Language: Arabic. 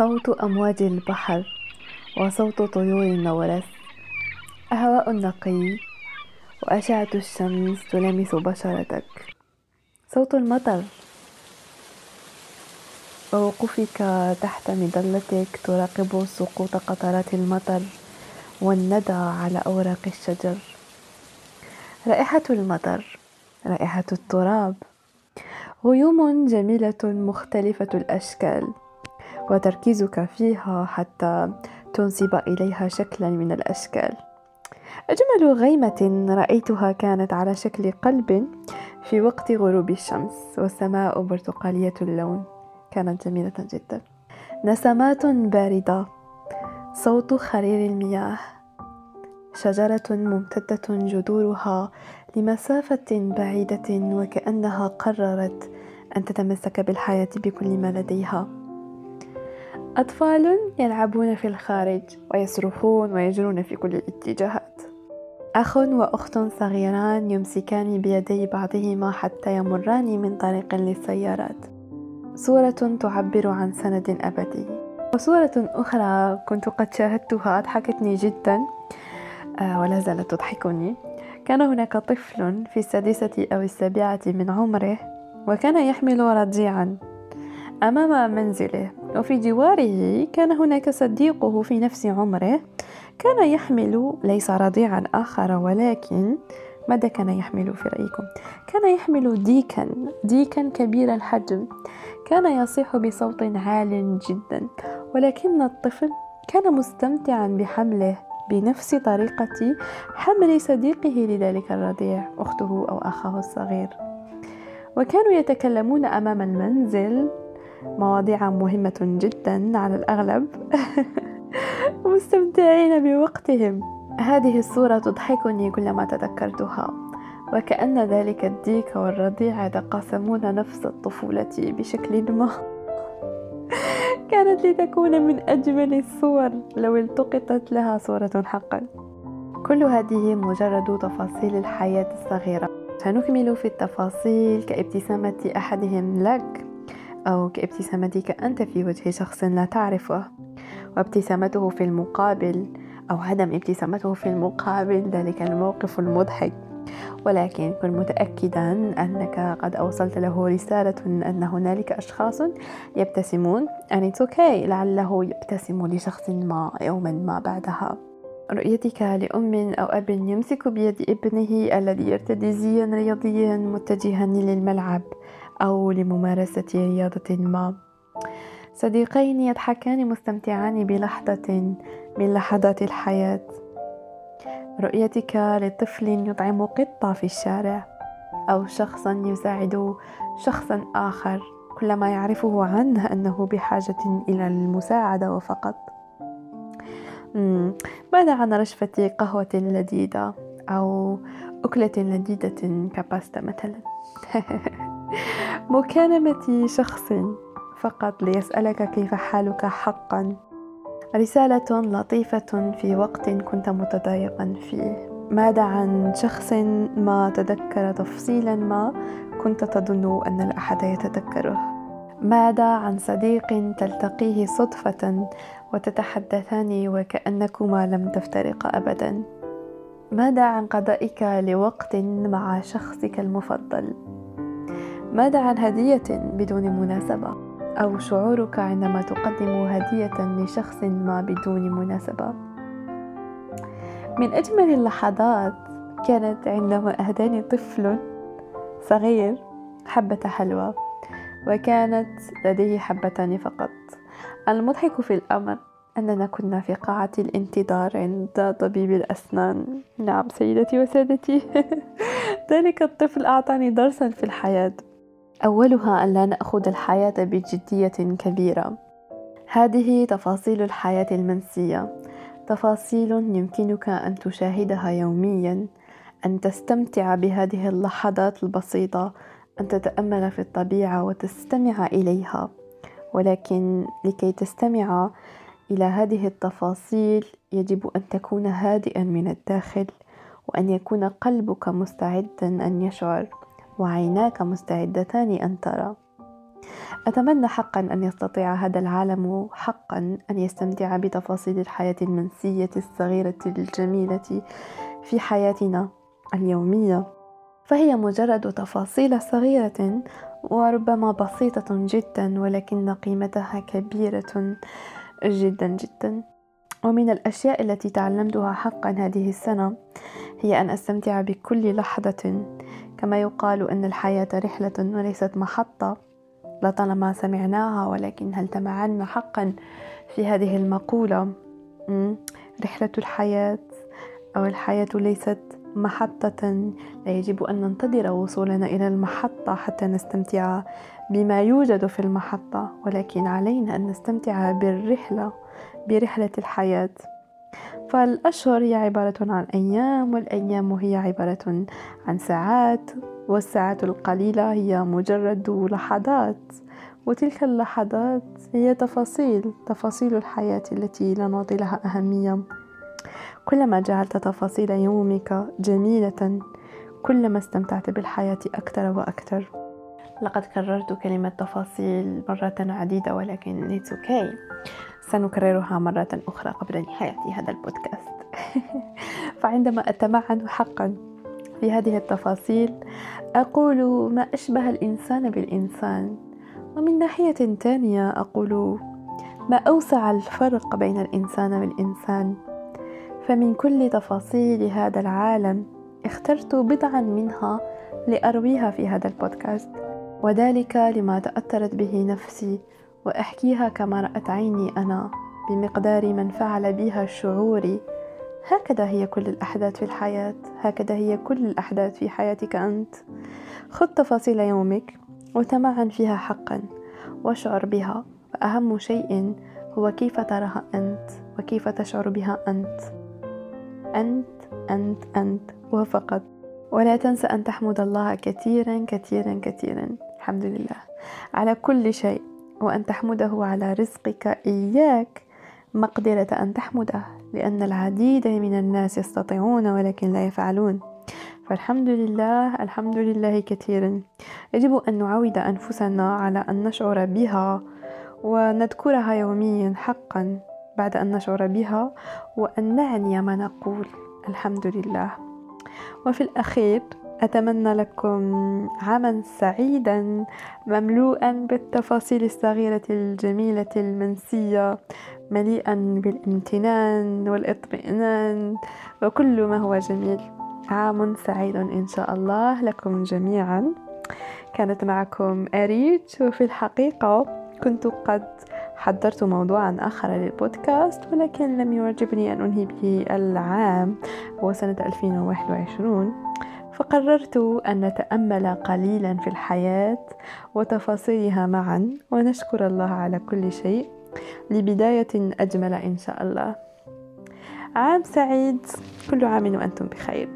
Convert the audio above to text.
صوت أمواج البحر وصوت طيور النورس هواء نقي وأشعة الشمس تلامس بشرتك. صوت المطر. ووقوفك تحت مظلتك تراقب سقوط قطرات المطر والندى على أوراق الشجر. رائحة المطر. رائحة التراب. غيوم جميلة مختلفة الأشكال. وتركيزك فيها حتى تنسب إليها شكلا من الأشكال. أجمل غيمة رأيتها كانت على شكل قلب في وقت غروب الشمس والسماء برتقالية اللون. كانت جميلة جدا. نسمات باردة. صوت خرير المياه. شجرة ممتدة جذورها لمسافة بعيدة وكأنها قررت أن تتمسك بالحياة بكل ما لديها. أطفال يلعبون في الخارج ويصرخون ويجرون في كل الاتجاهات. أخ وأخت صغيران يمسكان بيدي بعضهما حتى يمران من طريق للسيارات. صورة تعبر عن سند أبدي. وصورة أخرى كنت قد شاهدتها أضحكتني جدا آه، ولا زالت تضحكني. كان هناك طفل في السادسة أو السابعة من عمره وكان يحمل رضيعا أمام منزله. وفي جواره كان هناك صديقه في نفس عمره. كان يحمل ليس رضيعا آخر ولكن ماذا كان يحمل في رأيكم؟ كان يحمل ديكا ديكا كبير الحجم. كان يصيح بصوت عال جدا. ولكن الطفل كان مستمتعا بحمله بنفس طريقة حمل صديقه لذلك الرضيع أخته أو أخاه الصغير. وكانوا يتكلمون أمام المنزل. مواضيع مهمة جدا على الأغلب. مستمتعين بوقتهم. هذه الصورة تضحكني كلما تذكرتها. وكأن ذلك الديك والرضيع يتقاسمون نفس الطفولة بشكل ما. كانت لتكون من أجمل الصور لو التقطت لها صورة حقا. كل هذه مجرد تفاصيل الحياة الصغيرة. سنكمل في التفاصيل كابتسامة أحدهم لك. أو كابتسامتك أنت في وجه شخص لا تعرفه. وابتسامته في المقابل أو عدم ابتسامته في المقابل ذلك الموقف المضحك. ولكن كن متأكدا أنك قد أوصلت له رسالة أن هنالك أشخاص يبتسمون and it's okay لعله يبتسم لشخص ما يوما ما بعدها. رؤيتك لأم أو أب يمسك بيد ابنه الذي يرتدي زيا رياضيا متجها للملعب. أو لممارسة رياضة ما. صديقين يضحكان مستمتعان بلحظة من لحظات الحياة. رؤيتك لطفل يطعم قطة في الشارع أو شخصا يساعد شخصا آخر. كلما يعرفه عنه أنه بحاجة إلى المساعدة وفقط ماذا عن رشفة قهوة لذيذة أو أكلة لذيذة كباستا مثلا؟ مكالمة شخص فقط ليسألك كيف حالك حقا. رسالة لطيفة في وقت كنت متضايقا فيه. ماذا عن شخص ما تذكر تفصيلا ما كنت تظن أن الأحد يتذكره؟ ماذا عن صديق تلتقيه صدفة وتتحدثان وكأنكما لم تفترقا أبدا؟ ماذا عن قضائك لوقت مع شخصك المفضل؟ ماذا عن هدية بدون مناسبة أو شعورك عندما تقدم هدية لشخص ما بدون مناسبة. من أجمل اللحظات كانت عندما أهداني طفل صغير حبة حلوى وكانت لديه حبتان فقط. المضحك في الأمر أننا كنا في قاعة الانتظار عند طبيب الأسنان. نعم سيدتي وسادتي. ذلك الطفل أعطاني درسا في الحياة. أولها أن لا نأخذ الحياة بجدية كبيرة. هذه تفاصيل الحياة المنسية. تفاصيل يمكنك أن تشاهدها يوميا أن تستمتع بهذه اللحظات البسيطة أن تتأمل في الطبيعة وتستمع إليها. ولكن لكي تستمع إلى هذه التفاصيل يجب أن تكون هادئا من الداخل وأن يكون قلبك مستعدا أن يشعر. وعيناك مستعدتان أن ترى. أتمنى حقا أن يستطيع هذا العالم حقا أن يستمتع بتفاصيل الحياة المنسية الصغيرة الجميلة في حياتنا اليومية. فهي مجرد تفاصيل صغيرة وربما بسيطة جدا ولكن قيمتها كبيرة جدا جدا. ومن الأشياء التي تعلمتها حقا هذه السنة هي أن أستمتع بكل لحظة كما يقال أن الحياة رحلة وليست محطة لطالما سمعناها ولكن هل تمعنا حقا في هذه المقولة؟ رحلة الحياة أو الحياة ليست محطة. لا يجب أن ننتظر وصولنا إلى المحطة حتى نستمتع بما يوجد في المحطة ولكن علينا أن نستمتع بالرحلة برحلة الحياة. فالأشهر هي عبارة عن أيام والأيام هي عبارة عن ساعات والساعات القليلة هي مجرد لحظات. وتلك اللحظات هي تفاصيل تفاصيل الحياة التي لا نعطي لها أهمية. كلما جعلت تفاصيل يومك جميلة كلما استمتعت بالحياة أكثر وأكثر. لقد كررت كلمة تفاصيل مرة عديدة ولكن it's okay. سنكررها مرة أخرى قبل نهاية هذا البودكاست. فعندما أتمعن حقا في هذه التفاصيل أقول ما أشبه الإنسان بالإنسان. ومن ناحية ثانية أقول ما أوسع الفرق بين الإنسان والإنسان. فمن كل تفاصيل هذا العالم اخترت بضعا منها لأرويها في هذا البودكاست. وذلك لما تأثرت به نفسي وأحكيها كما رأت عيني أنا بمقدار من فعل بها شعوري هكذا هي كل الأحداث في الحياة هكذا هي كل الأحداث في حياتك أنت. خذ تفاصيل يومك وتمعن فيها حقا واشعر بها. فأهم شيء هو كيف تراها أنت وكيف تشعر بها أنت. أنت أنت أنت وفقط ولا تنسى أن تحمد الله كثيرا كثيرا كثيرا. الحمد لله. على كل شيء وأن تحمده على رزقك إياك مقدرة أن تحمده لأن العديد من الناس يستطيعون ولكن لا يفعلون. فالحمد لله الحمد لله كثيرا. يجب أن نعود أنفسنا على أن نشعر بها ونذكرها يوميا حقا بعد أن نشعر بها وأن نعني ما نقول. الحمد لله. وفي الأخير أتمنى لكم عاما سعيدا مملوءا بالتفاصيل الصغيرة الجميلة المنسية مليئا بالامتنان والاطمئنان وكل ما هو جميل. عام سعيد إن شاء الله لكم جميعا. كانت معكم أريج وفي الحقيقة كنت قد حضرت موضوعا آخر للبودكاست ولكن لم يعجبني أن أنهي به العام هو سنة 2021 فقررت أن نتأمل قليلا في الحياة وتفاصيلها معا ونشكر الله على كل شيء. لبداية أجمل إن شاء الله. عام سعيد. كل عام وأنتم بخير.